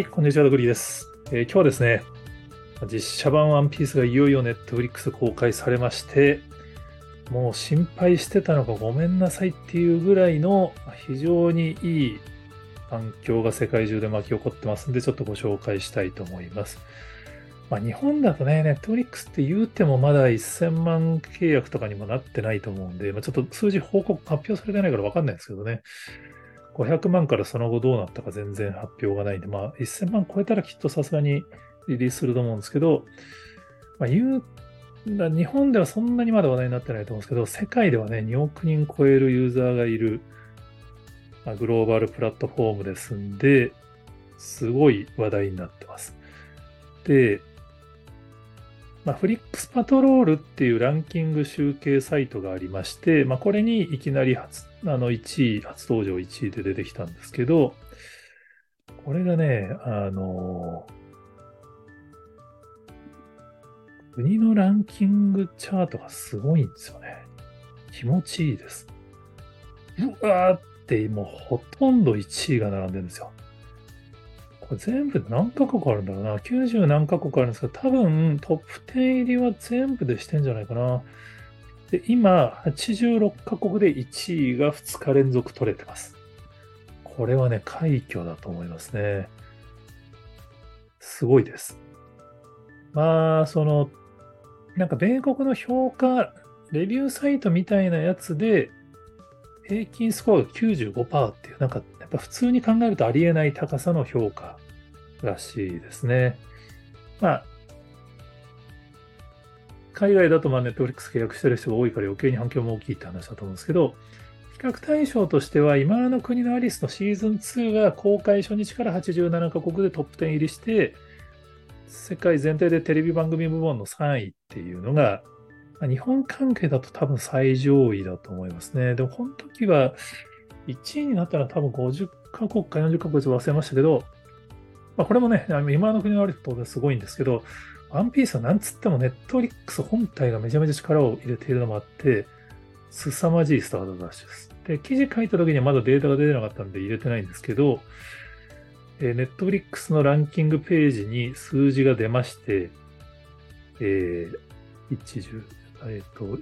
はい、こんにちは、グリーです、えー今日はですね、実写版ワンピースがいよいよネットフリックス公開されまして、もう心配してたのがごめんなさいっていうぐらいの非常にいい反響が世界中で巻き起こってますんで、ちょっとご紹介したいと思います。まあ、日本だとね、ネットフリックスって言うてもまだ1000万契約とかにもなってないと思うんで、まあ、ちょっと数字報告発表されてないからわかんないですけどね。500万からその後どうなったか全然発表がないんで、まあ、1000万超えたらきっとさすがにリリースすると思うんですけど、まあ、言う、日本ではそんなにまだ話題になってないと思うんですけど、世界ではね、2億人超えるユーザーがいる、まあ、グローバルプラットフォームですんで、すごい話題になってます。で、まあ、フリックスパトロールっていうランキング集計サイトがありまして、まあ、これにいきなり初あの1位、初登場1位で出てきたんですけど、これがね、あの、国のランキングチャートがすごいんですよね。気持ちいいです。うわーって、もうほとんど1位が並んでるんですよ。これ全部何カ国あるんだろうな。90何カ国あるんですけど、多分トップ10入りは全部でしてんじゃないかな。で、今、86カ国で1位が2日連続取れてます。これはね、快挙だと思いますね。すごいです。まあ、その、なんか米国の評価、レビューサイトみたいなやつで、平均スコアが95%っていう、なんかやっぱ普通に考えるとありえない高さの評価らしいですね。まあ、海外だとまあネットフリックス契約してる人が多いから余計に反響も大きいって話だと思うんですけど、比較対象としては今の国のアリスのシーズン2が公開初日から87カ国でトップ10入りして、世界全体でテレビ番組部門の3位っていうのが、日本関係だと多分最上位だと思いますね。でもこの時は1位になったら多分50カ国か40カ国忘れましたけど、まあ、これもね、今の国のアリス当然すごいんですけど、ワンピースはなんつってもネットフリックス本体がめちゃめちゃ力を入れているのもあって、凄まじいスタートダッシュです。で、記事書いた時にはまだデータが出てなかったんで入れてないんですけど、えー、ネットフリックスのランキングページに数字が出まして、えー、一十、えっ、と、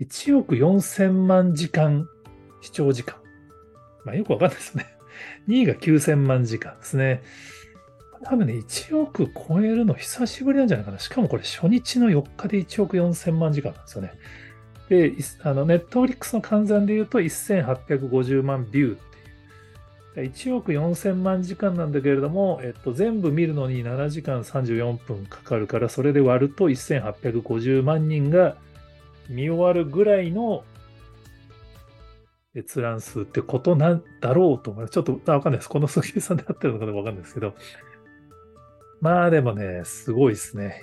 1億4000万時間視聴時間。まあよくわかんないですね。2位が9000万時間ですね。多分ね、1億超えるの久しぶりなんじゃないかな。しかもこれ初日の4日で1億4000万時間なんですよね。で、あのネットフリックスの換算で言うと1850万ビューっていう。1億4000万時間なんだけれども、えっと、全部見るのに7時間34分かかるから、それで割ると1850万人が見終わるぐらいの閲覧数ってことなんだろうと思います。ちょっとわかんないです。この計算で合ってるのかどうかわかんないですけど。まあでもね、すごいですね。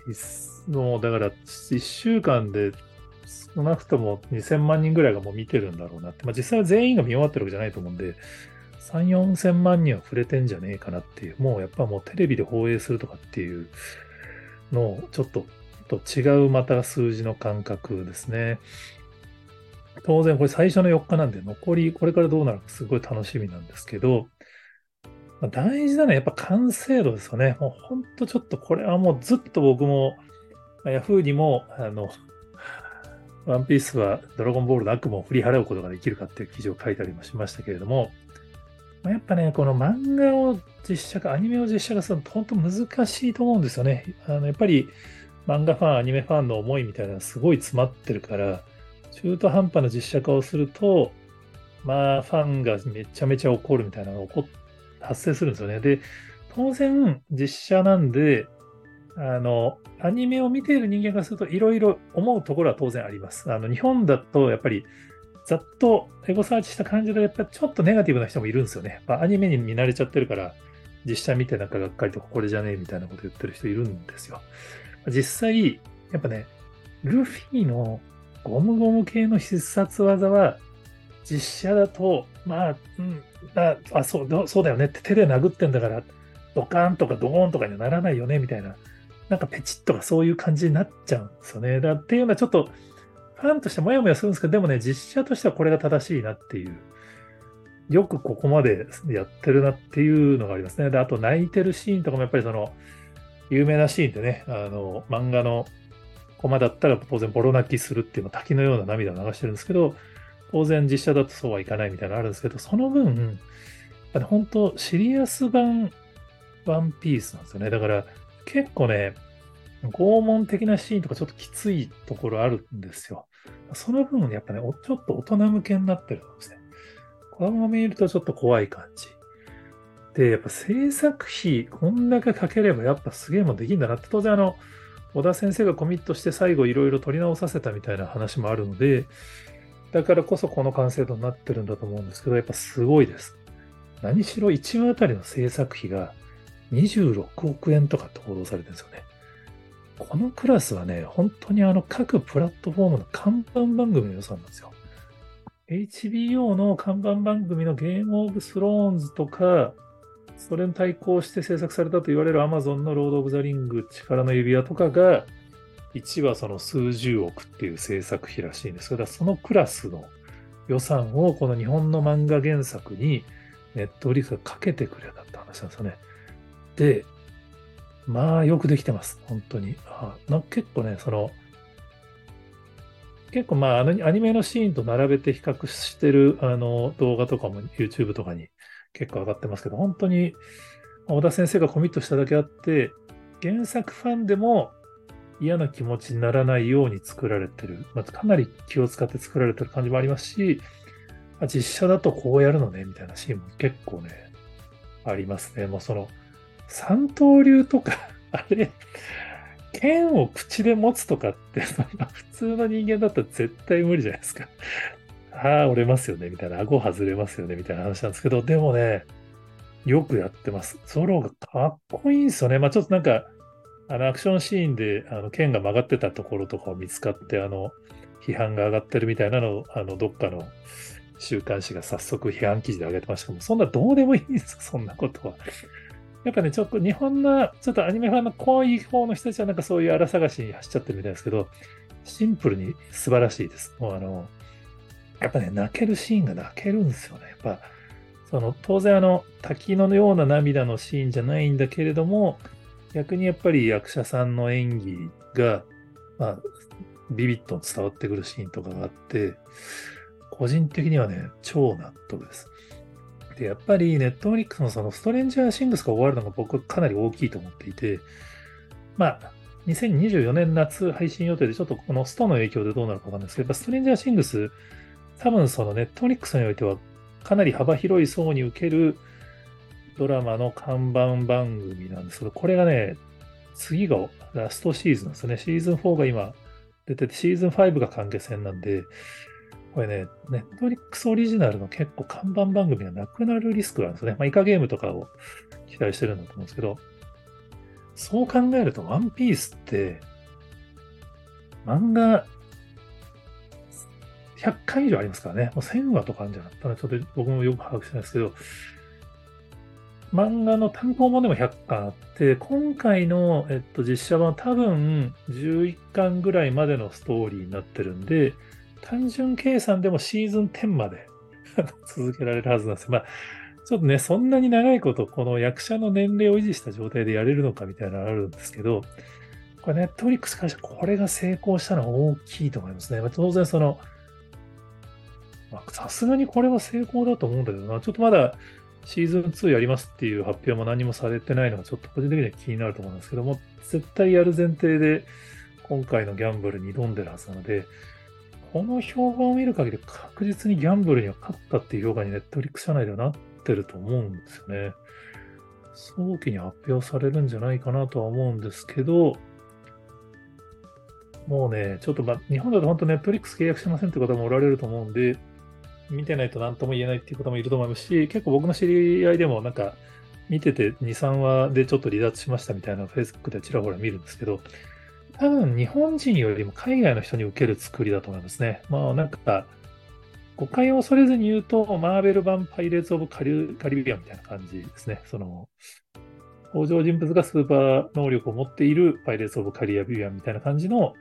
もうだから1週間で少なくとも2000万人ぐらいがもう見てるんだろうなって。まあ実際は全員が見終わってるわけじゃないと思うんで、3、4000万人は触れてんじゃねえかなっていう。もうやっぱもうテレビで放映するとかっていうのをちょっとと違うまた数字の感覚ですね。当然これ最初の4日なんで残りこれからどうなるかすごい楽しみなんですけど、まあ大事なのはやっぱ完成度ですよね。もうほんとちょっとこれはもうずっと僕も、まあ Yahoo にも、あの、ワンピースはドラゴンボールの悪夢を振り払うことができるかっていう記事を書いたりもしましたけれども、まあやっぱね、この漫画を実写化、アニメを実写化するの本当難しいと思うんですよね。あのやっぱり漫画ファン、アニメファンの思いみたいなのがすごい詰まってるから、中途半端な実写化をすると、まあ、ファンがめちゃめちゃ怒るみたいなのが起こって発生するんですよね。で、当然、実写なんで、あの、アニメを見ている人間からすると、いろいろ思うところは当然あります。あの、日本だと、やっぱり、ざっとエゴサーチした感じで、やっぱりちょっとネガティブな人もいるんですよね。やっぱアニメに見慣れちゃってるから、実写見てなんかがっかりとかこれじゃねえみたいなこと言ってる人いるんですよ。実際、やっぱね、ルフィのゴムゴム系の必殺技は、実写だと、まあ、うん、ああそうそうだよねって手で殴ってんだから、ドカーンとかドーンとかにはならないよねみたいな、なんかペチッとかそういう感じになっちゃうんですよね。だっていうのはちょっと、ファンとしてもやもやするんですけど、でもね、実写としてはこれが正しいなっていうよくここまでやってるなっていうのがありますね。で、あと泣いてるシーンとかもやっぱりその、有名なシーンでね、あの、漫画のコマだったら当然ボロ泣きするっていうの滝のような涙を流してるんですけど、当然実写だとそうはいかないみたいなのあるんですけど、その分、本当シリアス版ワンピースなんですよね。だから結構ね、拷問的なシーンとかちょっときついところあるんですよ。その分、やっぱね、ちょっと大人向けになってるんですね。子供が見るとちょっと怖い感じ。で、やっぱ制作費、こんだけかければやっぱすげえもんできるんだなって、当然あの、小田先生がコミットして最後いろいろ取り直させたみたいな話もあるので、だからこそこの完成度になってるんだと思うんですけど、やっぱすごいです。何しろ1話あたりの制作費が26億円とかって報道されてるんですよね。このクラスはね、本当にあの各プラットフォームの看板番組の予算なんですよ。HBO の看板番組のゲームオブスローンズとか、それに対抗して制作されたと言われる Amazon のロード・オブ・ザ・リング力の指輪とかが、1話その数十億っていう制作費らしいんですけど、そのクラスの予算をこの日本の漫画原作にネットリスがかけてくれたって話なんですよね。で、まあよくできてます。本当に。あな結構ね、その、結構まああのアニメのシーンと並べて比較してるあの動画とかも YouTube とかに結構上がってますけど、本当に小田先生がコミットしただけあって、原作ファンでも嫌な気持ちにならないように作られてる、まあ、かなり気を使って作られてる感じもありますし、実写だとこうやるのねみたいなシーンも結構ね、ありますね。もうその、三刀流とか あれ、剣を口で持つとかって、そんな普通の人間だったら絶対無理じゃないですか。ああ、折れますよね、みたいな。顎外れますよね、みたいな話なんですけど、でもね、よくやってます。ゾロがかっこいいんですよね。まあちょっとなんか、あの、アクションシーンで、あの、剣が曲がってたところとかを見つかって、あの、批判が上がってるみたいなのを、あの、どっかの週刊誌が早速批判記事で上げてましたけどそんなどうでもいいんですよ、そんなことは。やっぱね、ちょっと日本の、ちょっとアニメファンの濃い方の人たちはなんかそういう荒探しに走っちゃってるみたいですけど、シンプルに素晴らしいです。もうあの、やっぱね、泣けるシーンが泣けるんですよね。やっぱ、その、当然あの、滝のような涙のシーンじゃないんだけれども、逆にやっぱり役者さんの演技が、まあ、ビビッと伝わってくるシーンとかがあって、個人的にはね、超納得です。で、やっぱりネットフリックスのそのストレンジャーシングスが終わるのが僕はかなり大きいと思っていて、まあ、2024年夏配信予定でちょっとこのストの影響でどうなるかわかんないですけど、やっぱストレンジャーシングス多分そのネットフリックスにおいてはかなり幅広い層に受けるドラマの看板番組なんですけど、これがね、次がラストシーズンですね。シーズン4が今出てて、シーズン5が完結編なんで、これね、ネットリックスオリジナルの結構看板番組がなくなるリスクがあるんですね。まあ、イカゲームとかを期待してるんだと思うんですけど、そう考えると、ワンピースって、漫画100回以上ありますからね。もう1000話とかあるんじゃなかったら、ちょっと僕もよく把握してないですけど、漫画の単行本でも100巻あって、今回の、えっと、実写版多分11巻ぐらいまでのストーリーになってるんで、単純計算でもシーズン10まで 続けられるはずなんですよ。まあ、ちょっとね、そんなに長いこと、この役者の年齢を維持した状態でやれるのかみたいなのがあるんですけど、これネットフリックスからしてこれが成功したのは大きいと思いますね。まあ、当然その、さすがにこれは成功だと思うんだけどな、ちょっとまだシーズン2やりますっていう発表も何もされてないのがちょっと個人的には気になると思うんですけども、絶対やる前提で今回のギャンブルに挑んでるはずなので、この評判を見る限り確実にギャンブルには勝ったっていう評価にネットフリックス社内ではなってると思うんですよね。早期に発表されるんじゃないかなとは思うんですけど、もうね、ちょっとま、日本だと本当ネットフリックス契約しませんって方もおられると思うんで、見てないと何とも言えないっていう方もいると思いますし、結構僕の知り合いでもなんか、見てて2、3話でちょっと離脱しましたみたいな Facebook でちらほら見るんですけど、多分日本人よりも海外の人に受ける作りだと思いますね。まあなんか、誤解を恐れずに言うと、マーベル版パイレーツ・オブ・カリカリビアンみたいな感じですね。その、登場人物がスーパー能力を持っているパイレーツ・オブ・カリビアンみたいな感じの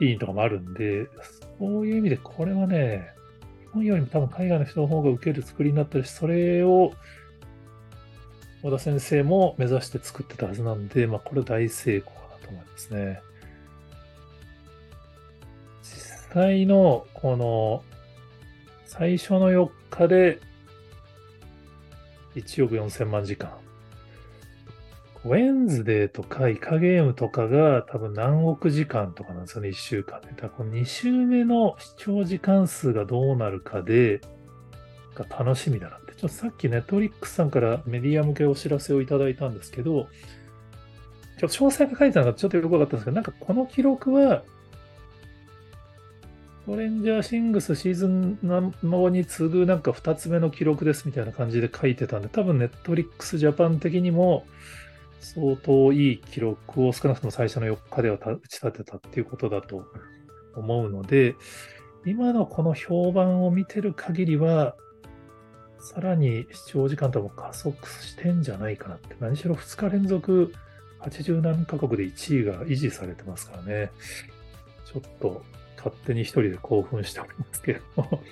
シーンとかもあるんで、そういう意味でこれはね、本よりも多分海外の人の方が受ける作りになってるし、それを小田先生も目指して作ってたはずなんで、まあ、これ大成功だと思いますね。実際のこの最初の4日で1億4000万時間。ウェンズデーとかイカゲームとかが多分何億時間とかなんですよね、1週間で。だからこの2週目の視聴時間数がどうなるかで、が楽しみだなって。ちょっとさっきネットリックスさんからメディア向けお知らせをいただいたんですけど、ちょっと詳細が書いてなかったちょっとよくわかったんですけど、なんかこの記録はトレンジャーシングスシーズンのに次ぐなんか2つ目の記録ですみたいな感じで書いてたんで、多分ネットリックスジャパン的にも相当いい記録を少なくとも最初の4日では打ち立てたっていうことだと思うので、今のこの評判を見てる限りは、さらに視聴時間とも加速してんじゃないかなって。何しろ2日連続80何カ国で1位が維持されてますからね。ちょっと勝手に一人で興奮しておりますけども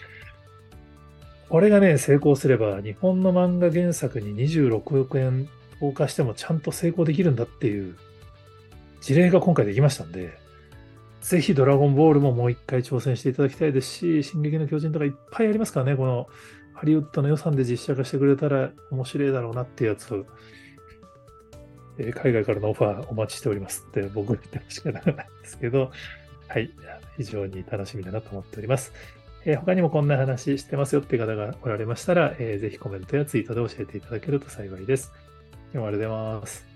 これがね、成功すれば、日本の漫画原作に26億円投下してもちゃんと成功できるんだっていう事例が今回できましたんで、ぜひドラゴンボールももう一回挑戦していただきたいですし、進撃の巨人とかいっぱいありますからね、このハリウッドの予算で実写化してくれたら面白いだろうなっていうやつを、えー、海外からのオファーお待ちしておりますって僕言っても仕方ないんですけど、はい、非常に楽しみだなと思っております。えー、他にもこんな話してますよって方がおられましたら、えー、ぜひコメントやツイートで教えていただけると幸いです。今日もありがとうございます。